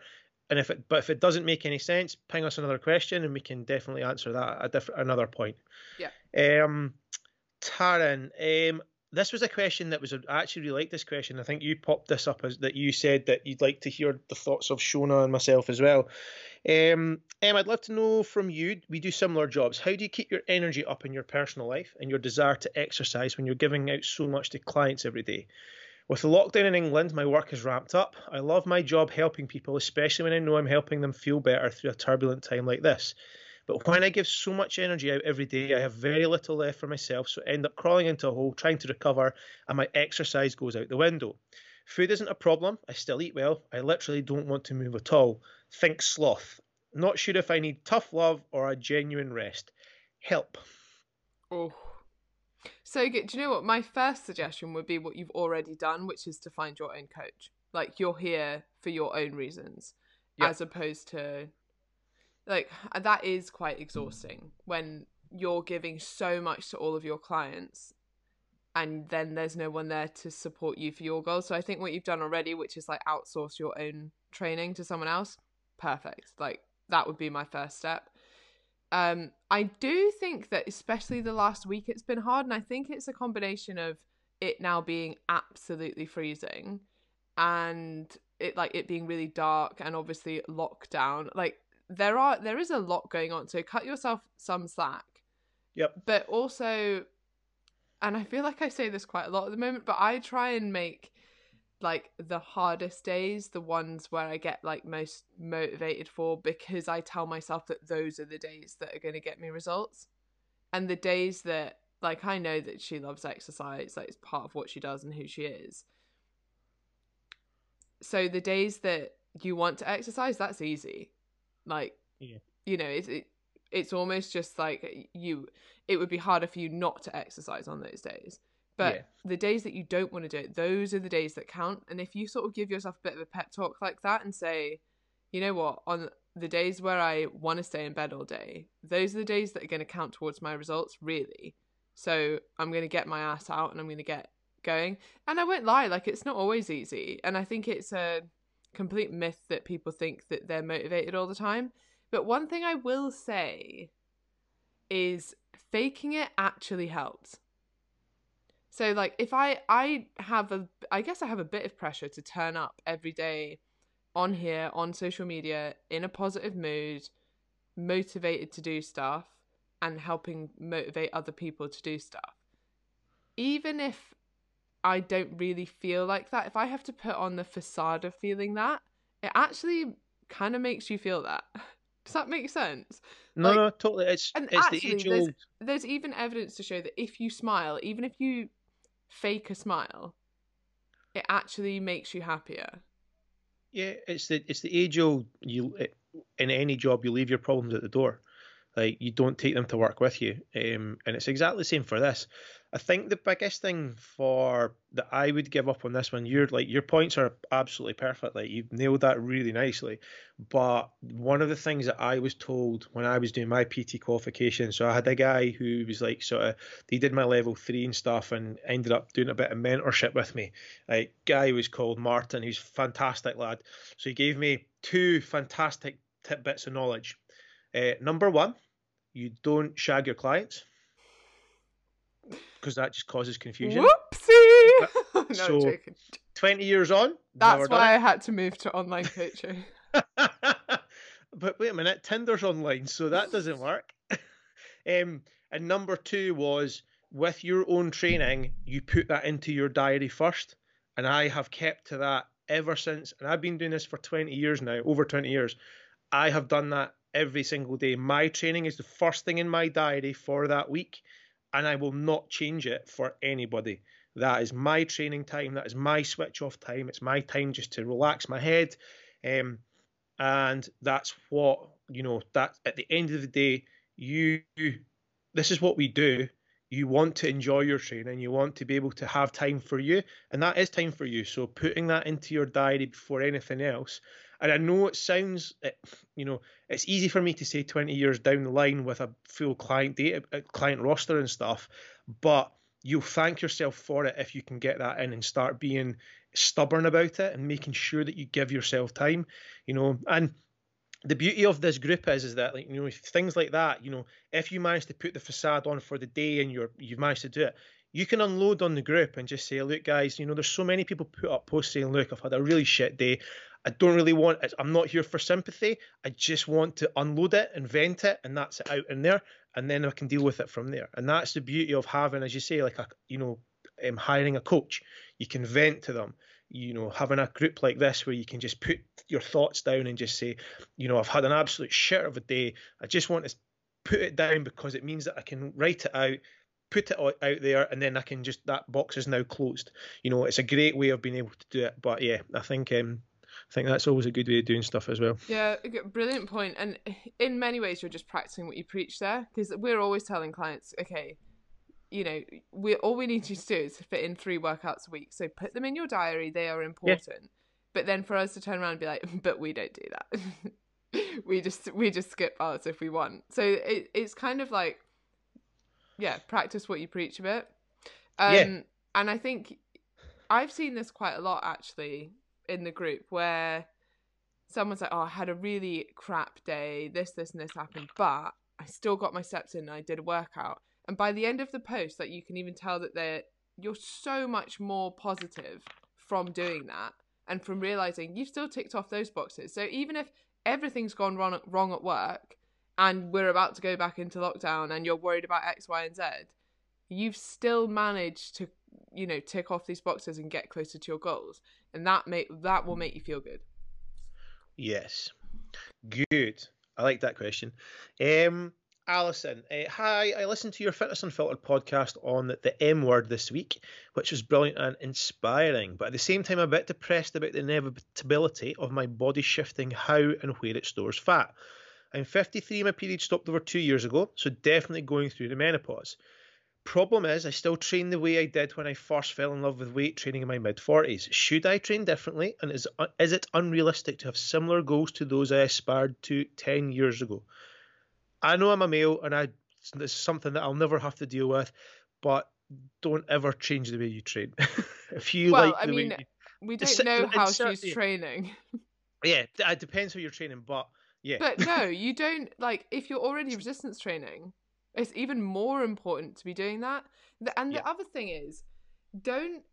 And if it, but if it doesn't make any sense, ping us another question, and we can definitely answer that at different another point. Yeah. Um, Taryn, um, this was a question that was I actually really like this question. I think you popped this up as that you said that you'd like to hear the thoughts of Shona and myself as well. Um, Em, I'd love to know from you. We do similar jobs. How do you keep your energy up in your personal life and your desire to exercise when you're giving out so much to clients every day? With the lockdown in England, my work has ramped up. I love my job helping people, especially when I know I'm helping them feel better through a turbulent time like this. But when I give so much energy out every day, I have very little left for myself, so I end up crawling into a hole, trying to recover, and my exercise goes out the window. Food isn't a problem. I still eat well. I literally don't want to move at all. Think sloth. Not sure if I need tough love or a genuine rest. Help. Oh. So good. Do you know what? My first suggestion would be what you've already done, which is to find your own coach. Like you're here for your own reasons, yep. as opposed to like uh, that is quite exhausting when you're giving so much to all of your clients and then there's no one there to support you for your goals. So I think what you've done already, which is like outsource your own training to someone else, perfect. Like that would be my first step. Um, I do think that especially the last week it's been hard, and I think it's a combination of it now being absolutely freezing and it like it being really dark and obviously lockdown like there are there is a lot going on so cut yourself some slack Yep. but also and i feel like i say this quite a lot at the moment but i try and make like the hardest days the ones where i get like most motivated for because i tell myself that those are the days that are going to get me results. And the days that like i know that she loves exercise like it's part of what she does and who she is. So the days that you want to exercise that's easy. Like Yeah. you know it's it, it's almost just like you it would be harder for you not to exercise on those days but Yeah. the days that you don't want to do it those are the days that count. And if you sort of give yourself a bit of a pep talk like that and say you know what? On the days where i want to stay in bed all day those are the days that are going to count towards my results really. So i'm going to get my ass out and i'm going to get going. And i won't lie like it's not always easy. And i think it's a complete myth that people think that they're motivated all the time. But one thing i will say is faking it actually helps so like if i i have a i guess i have a bit of pressure to turn up every day on here on social media in a positive mood motivated to do stuff and helping motivate other people to do stuff even if i don't really feel like that if i have to put on the facade of feeling that it actually kind of makes you feel that <laughs> does that make sense No, Like- no, totally. It's and it's actually, the age there's- old. there's even evidence to show that if you smile, even if you fake a smile, it actually makes you happier. Yeah, it's the it's the age old. You in any job, you leave your problems at the door. Like you don't take them to work with you. Um, and it's exactly the same for this. I think the biggest thing for that I would give up on this one, you're like your points are absolutely perfect. Like you've nailed that really nicely. But one of the things that I was told when I was doing my PT qualification, so I had a guy who was like sort of he did my level three and stuff and ended up doing a bit of mentorship with me. Like guy was called Martin, he's fantastic lad. So he gave me two fantastic tidbits of knowledge. Uh, number one, you don't shag your clients because that just causes confusion. Whoopsie! <laughs> no, so- joking. 20 years on, That's why I had to move to online coaching. <laughs> but wait a minute, Tinder's online, so that doesn't work. <laughs> um, and number two was with your own training, you put that into your diary first. And I have kept to that ever since. And I've been doing this for 20 years now, over 20 years. I have done that every single day. My training is the first thing in my diary for that week, and I will not change it for anybody. That is my training time. That is my switch off time. It's my time just to relax my head. Um, and that's what, you know, that at the end of the day, you, this is what we do. You want to enjoy your training. You want to be able to have time for you, and that is time for you. So putting that into your diary before anything else. And I know it sounds, it- you know, it's easy for me to say 20 years down the line with a full client data, uh, client roster and stuff, but you'll thank yourself for it if you can get that in and start being stubborn about it and making sure that you give yourself time, you know, and the beauty of this group is is that like you know things like that you know if you manage to put the facade on for the day and you're you've managed to do it you can unload on the group and just say look guys you know there's so many people put up posts saying look i've had a really shit day i don't really want it i'm not here for sympathy. I just want to unload it and vent it and that's it out in there. And then i can deal with it from there. And that's the beauty of having as you say like a you know um, hiring a coach. You can vent to them. You know having a group like this where you can just put your thoughts down and just say you know i've had an absolute shit of a day. I just want to put it down because it means that i can write it out put it out out there and then i can just that box is now closed. You know it's a great way of being able to do it. But yeah i think um i think that's always a good way of doing stuff as well Yeah, brilliant point. And in many ways, you're just practicing what you preach there because we're always telling clients, okay, you know, we all we need you to do is fit in three workouts a week. So put them in your diary; they are important. But then for us to turn around and be like, <laughs> but we don't do that. <laughs> we just we just skip ours if we want. So it, it's kind of like, yeah, practice what you preach a bit. Um, Yeah. And I think I've seen this quite a lot actually in the group where someone's like, "Oh, I had a really crap day. This, this, and this happened, but I still got my steps in. and I did a workout." And by the end of the post, like you can even tell that they're you're so much more positive from doing that and from realizing you've still ticked off those boxes. So even if everything's gone wrong wrong at work and we're about to go back into lockdown and you're worried about X, Y, and Z, you've still managed to you know tick off these boxes and get closer to your goals, and that make that will make you feel good. Yes, good. I like that question. Um, Alison, uh, hi. I listened to your Fitness Unfiltered podcast on the M word this week, which was brilliant and inspiring. But at the same time, a bit depressed about the inevitability of my body shifting how and where it stores fat. I'm 53, my period stopped over two years ago, so definitely going through the menopause. Problem is, I still train the way I did when I first fell in love with weight training in my mid 40s. Should I train differently? And is, uh, is it unrealistic to have similar goals to those I aspired to 10 years ago? I know I'm a male and I this is something that I'll never have to deal with, but don't ever change the way you train. <laughs> if you well, like I mean, you, we don't know how she's training. Yeah, it depends how you're training, but yeah. But no, <laughs> you don't like if you're already resistance training it's even more important to be doing that. And the yeah. other thing is, don't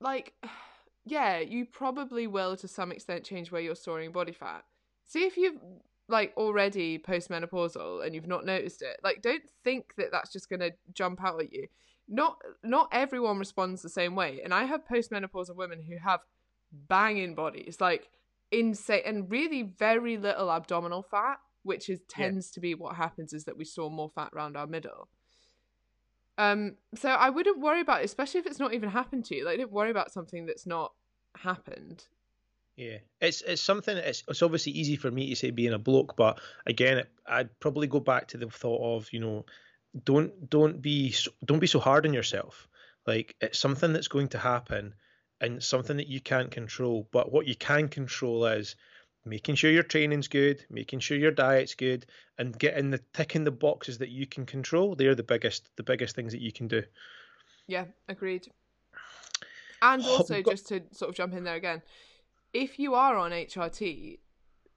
like, <sighs> yeah, you probably will to some extent change where you're storing body fat. See if you've like already postmenopausal and you've not noticed it. Like, don't think that that's just gonna jump out at you. Not not everyone responds the same way, and I have postmenopausal women who have banging bodies, like insane, and really very little abdominal fat which is tends yeah. to be what happens is that we store more fat around our middle. Um, so I wouldn't worry about it, especially if it's not even happened to you. Like, don't worry about something that's not happened. Yeah, it's it's something. It's it's obviously easy for me to say being a bloke, but again, it, I'd probably go back to the thought of you know, don't don't be don't be so hard on yourself. Like it's something that's going to happen, and something that you can't control. But what you can control is making sure your training's good, making sure your diet's good, and getting the ticking the boxes that you can control. They're the biggest the biggest things that you can do. Yeah, agreed. And also, just to sort of jump in there again, if you are on HRT,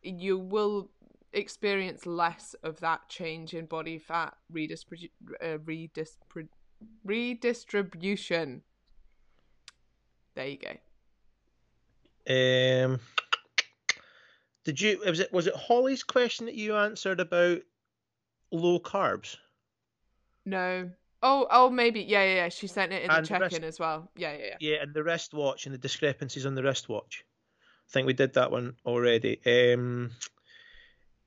you will experience less of that change in body fat uh, redistrib- redistribution. There you go. Um, did you was it was it Holly's question that you answered about low carbs? No. Oh, oh, maybe. Yeah, yeah, yeah. She sent it in and the check-in as well. Yeah, yeah, yeah. Yeah, and the wristwatch and the discrepancies on the wristwatch. I think we did that one already. Um,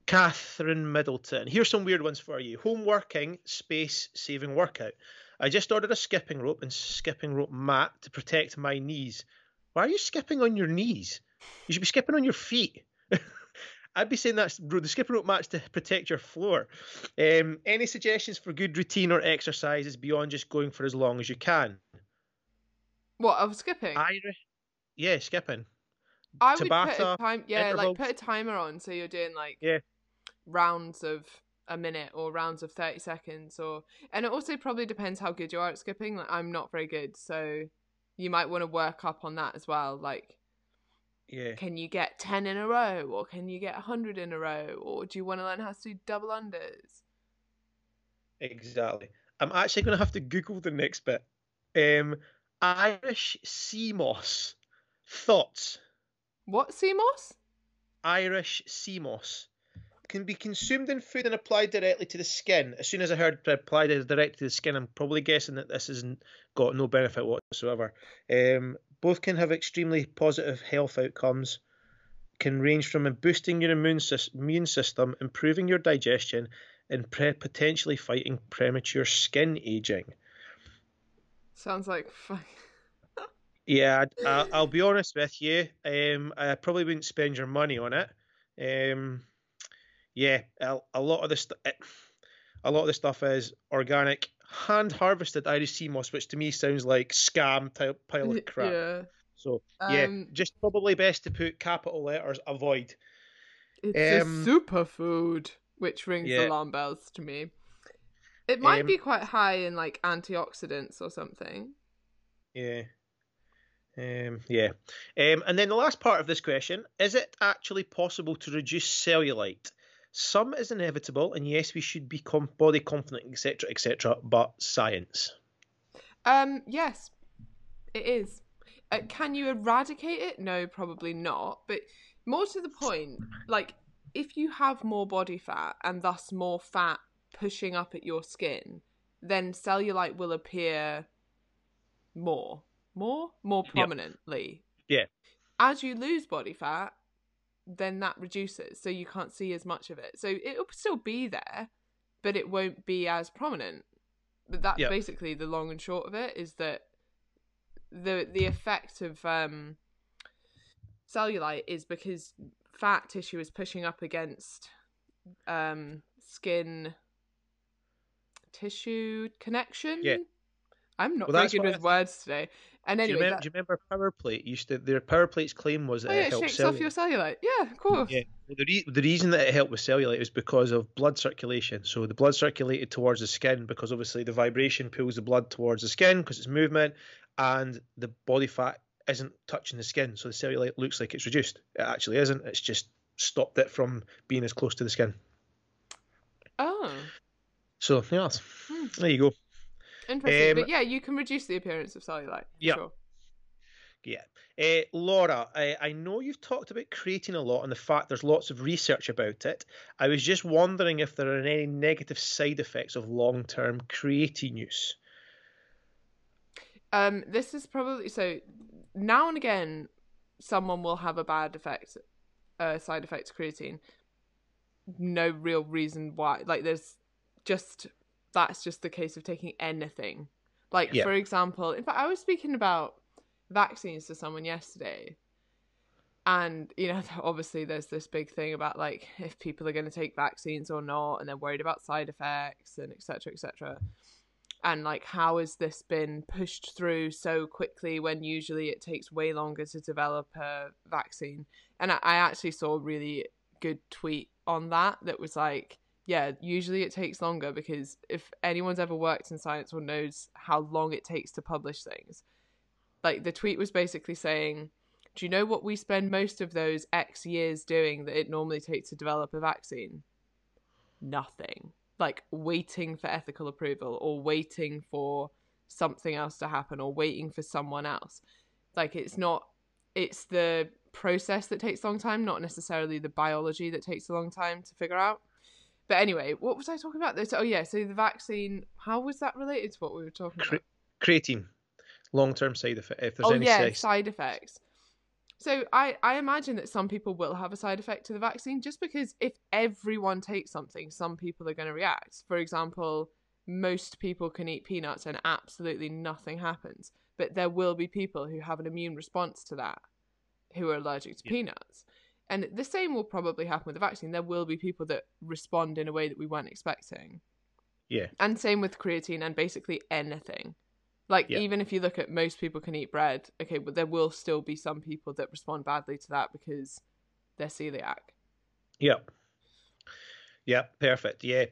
Catherine Middleton. Here's some weird ones for you. Home working, space saving workout. I just ordered a skipping rope and skipping rope mat to protect my knees. Why are you skipping on your knees? You should be skipping on your feet. <laughs> I'd be saying that's bro, the skipping rope match to protect your floor. Um, any suggestions for good routine or exercises beyond just going for as long as you can? What of skipping? Irish, yeah, skipping. I Tabata, would put a time, yeah, intervals. like put a timer on so you're doing like yeah rounds of a minute or rounds of 30 seconds or and it also probably depends how good you are at skipping like i'm not very good so you might want to work up on that as well like yeah. Can you get 10 in a row or can you get 100 in a row or do you want to learn how to do double unders? Exactly. I'm actually going to have to Google the next bit. Um, Irish sea moss. Thoughts? What sea moss? Irish sea moss. Can be consumed in food and applied directly to the skin. As soon as I heard applied directly to the skin, I'm probably guessing that this has got no benefit whatsoever. Um, both can have extremely positive health outcomes, can range from boosting your immune, immune system, improving your digestion, and pre- potentially fighting premature skin aging. Sounds like fun. <laughs> yeah, I, will be honest with you. Um, I probably wouldn't spend your money on it. Um, yeah, a, a lot of this, a lot of the stuff is organic hand harvested Irish sea moss, which to me sounds like scam type pile of <laughs> crap. Yeah. So yeah, um, just probably best to put capital letters avoid. It's um, a superfood, which rings yeah. alarm bells to me. It might um, be quite high in like antioxidants or something. Yeah. Um, yeah. Um, and then the last part of this question is it actually possible to reduce cellulite? Some is inevitable, and yes, we should be com- body confident, etc., etc., but science. Um, yes, it is. Uh, can you eradicate it? No, probably not. But more to the point, like if you have more body fat and thus more fat pushing up at your skin, then cellulite will appear more, more, more prominently. Yeah. As you lose body fat, then that reduces, so you can't see as much of it. So it'll still be there, but it won't be as prominent. But that's Yeah. basically the long and short of it. Is that the the effect of um, cellulite is because fat tissue is pushing up against um, skin tissue connection. Yeah. I'm not Well, very good what I with words today. And do, anyway, you remember, that- do you remember Power Plate used to their Power Plate's claim was that oh yeah, it it helped shakes off cellulite. your cellulite. Yeah, of course. Yeah. Well, the, re- the reason that it helped with cellulite is because of blood circulation. So the blood circulated towards the skin because obviously the vibration pulls the blood towards the skin because it's movement, and the body fat isn't touching the skin, so the cellulite looks like it's reduced. It actually isn't. It's just stopped it from being as close to the skin. Oh, So yeah, Hmm. there you go. Interesting. Um, but yeah, you can reduce the appearance of cellulite. Yeah. Sure. Yeah. Uh, Laura, I, I know you've talked about creatine a lot and the fact there's lots of research about it. I was just wondering if there are any negative side effects of long term creatine use. Um, this is probably so. Now and again, someone will have a bad effect, uh, side effect to creatine. No real reason why. Like, there's just that's just the case of taking anything. Like, Yeah. for example, in fact, I was speaking about vaccines to someone yesterday, and you know, <laughs> obviously, there's this big thing about like if people are going to take vaccines or not, and they're worried about side effects and etc. etc and like how has this been pushed through so quickly when usually it takes way longer to develop a vaccine and i, I actually saw a really good tweet on that that was like yeah usually it takes longer because if anyone's ever worked in science or knows how long it takes to publish things like the tweet was basically saying do you know what we spend most of those x years doing that it normally takes to develop a vaccine? Nothing. Like waiting for ethical approval or waiting for something else to happen or waiting for someone else. Like it's not it's the process that takes a long time not necessarily the biology that takes a long time to figure out but anyway what was i talking about? This oh yeah so the vaccine how was that related to what we were talking Cre- about? creatine, long term side effect. If there's oh any yeah side- side effects. So I, I imagine that some people will have a side effect to the vaccine just because if everyone takes something some people are going to react. For example most people can eat peanuts and absolutely nothing happens but there will be people who have an immune response to that who are allergic to Yeah. peanuts and the same will probably happen with the vaccine there will be people that respond in a way that we weren't expecting Yeah. and same with creatine and basically anything. Like Yeah. even if you look at most people can eat bread, okay, but there will still be some people that respond badly to that because they're celiac. Yep. Yep. Perfect. Yeah.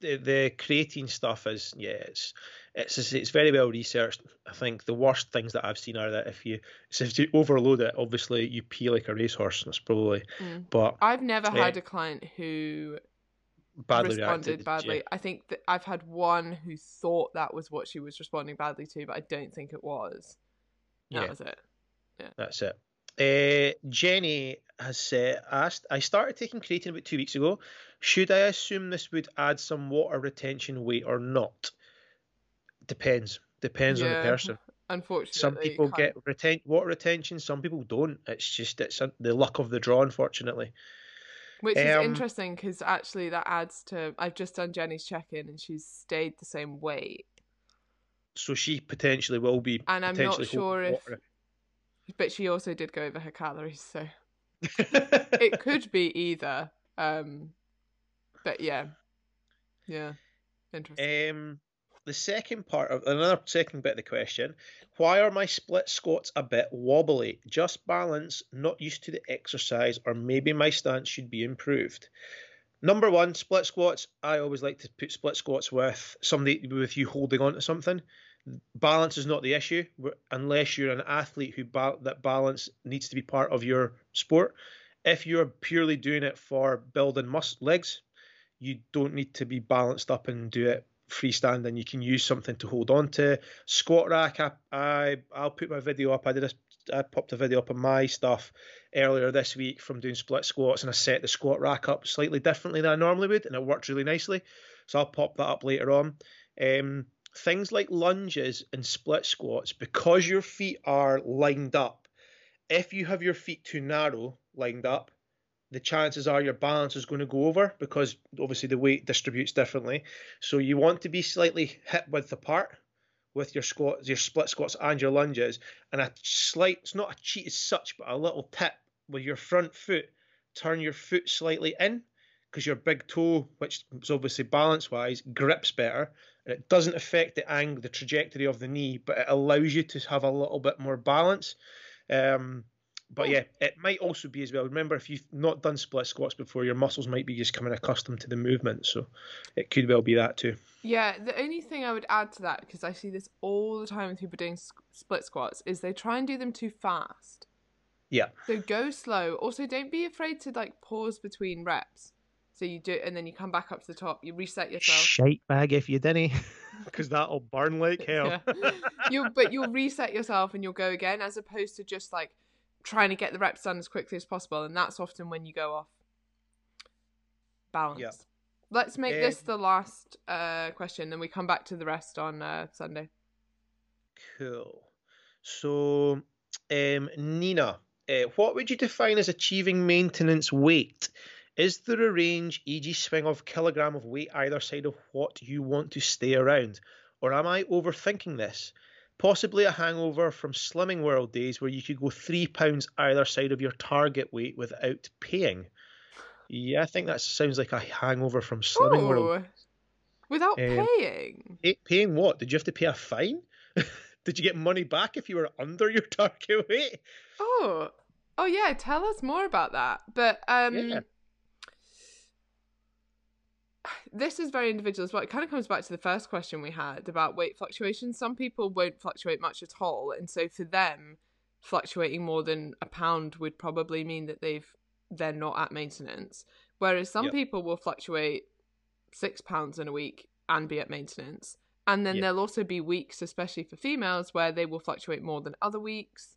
The, the creatine stuff is yeah it's it's it's very well researched. I think the worst things that I've seen are that if you so if you overload it, obviously you pee like a racehorse. That's probably Mm. but I've never Yeah. had a client who badly responded badly. Yeah. I think that I've had one who thought that was what she was responding badly to, but I don't think it was. That Yeah. was it. That's it. Uh, Jenny has uh, asked, I started taking creatine about two weeks ago. Should I assume this would add some water retention weight or not? Depends. Depends on the person. Unfortunately, Some people get retain water retention, some people don't. It's just it's uh, the luck of the draw, unfortunately. Which is Um, interesting because actually that adds to. I've just done Jenny's check in and she's stayed the same weight. So she potentially will be. And I'm not sure if- water. But she also did go over her calories, so <laughs> it could be either. Um, but yeah, yeah, interesting. Um, the second part of another second bit of the question: Why are my split squats a bit wobbly? Just balance, not used to the exercise, or maybe my stance should be improved. Number one, split squats. I always like to put split squats with somebody with you holding on to something. Balance is not the issue unless you're an athlete who ba- that balance needs to be part of your sport. If you're purely doing it for building mus- legs, you don't need to be balanced up and do it freestanding. You can use something to hold on to. Squat rack, I, I I'll put my video up. I did a I popped a video up on my stuff earlier this week from doing split squats, and I set the squat rack up slightly differently than I normally would, and it worked really nicely. So I'll pop that up later on. Um, things like lunges and split squats, because your feet are lined up, if you have your feet too narrow lined up, the chances are your balance is going to go over because obviously the weight distributes differently. So you want to be slightly hip width apart with your squats, your split squats and your lunges, and a slight, it's not a cheat as such, but a little tip with your front foot, turn your foot slightly in because your big toe, which is obviously balance wise, grips better and it doesn't affect the angle, the trajectory of the knee, but it allows you to have a little bit more balance. Um, but yeah, it might also be as well. Remember, if you've not done split squats before, your muscles might be just coming accustomed to the movement, so it could well be that too. Yeah, the only thing I would add to that, because I see this all the time with people doing split squats, is they try and do them too fast. Yeah. So go slow. Also, don't be afraid to like pause between reps. So you do, it and then you come back up to the top. You reset yourself. Shake bag if you didn't, <laughs> <laughs> because that'll burn like <laughs> hell. yeah. you but you'll reset yourself and you'll go again, as opposed to just like trying to get the reps done as quickly as possible, and that's often when you go off balance. Yep. Let's make um, this the last uh, question, then we come back to the rest on uh, Sunday. Cool. So, um, Nina, uh, what would you define as achieving maintenance weight? Is there a range, e.g., swing of kilogram of weight either side of what you want to stay around? Or am I overthinking this? Possibly a hangover from Slimming World days where you could go three pounds either side of your target weight without paying. Yeah, I think that sounds like a hangover from Slimming World. Without um, paying? Paying what? Did you have to pay a fine? <laughs> Did you get money back if you were under your <laughs> target weight? Oh, oh yeah. Tell us more about that. But um, yeah this is very individual as well. It kind of comes back to the first question we had about weight fluctuations. Some people won't fluctuate much at all, and so for them, fluctuating more than a pound would probably mean that they've they're not at maintenance. Whereas some yep. people will fluctuate six pounds in a week and be at maintenance. And then yep. there'll also be weeks, especially for females, where they will fluctuate more than other weeks.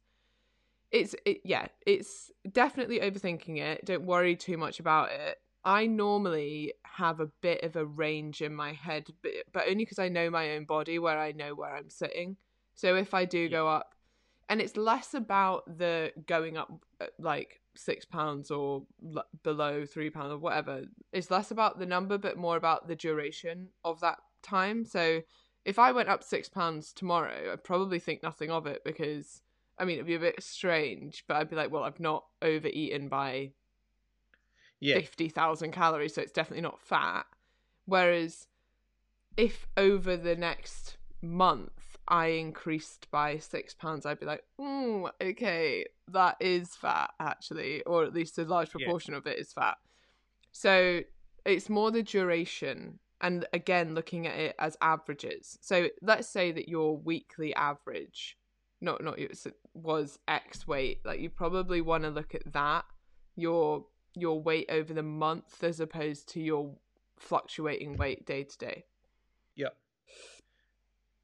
It's it, yeah, it's definitely overthinking it. Don't worry too much about it I normally have a bit of a range in my head, but, but only because I know my own body where I know where I'm sitting. So if I do go up, and it's less about the going up uh, like six pounds or l- below three pounds or whatever. It's less about the number, but more about the duration of that time. So if I went up six pounds tomorrow, I'd probably think nothing of it because I mean it'd be a bit strange, but I'd be like, well, I've not overeaten by yeah. 50,000 calories, so it's definitely not fat. Whereas if over the next month I increased by six pounds, I'd be like, oh, okay, that is fat actually, or at least a large proportion yeah. of it is fat. So it's more the duration. And again, looking at it as averages. So let's say that your weekly average, not not was X weight. Like you probably want to look at that. Your your weight over the month as opposed to your fluctuating weight day to day. Yep.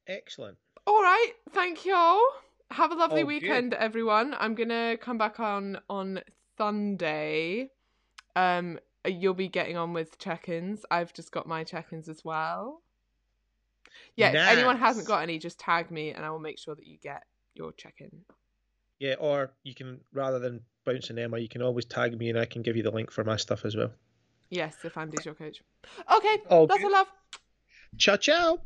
Excellent. All right. Thank you all. Have a lovely oh, weekend, good. everyone. I'm gonna come back on on Sunday. Um, you'll be getting on with check-ins. I've just got my check-ins as well. Yeah, nice. if anyone hasn't got any, just tag me and I will make sure that you get your check-in. Yeah, or you can rather than bouncing Emma, you can always tag me and I can give you the link for my stuff as well. Yes, if Andy's your coach. Okay, All that's a love. Ciao, ciao.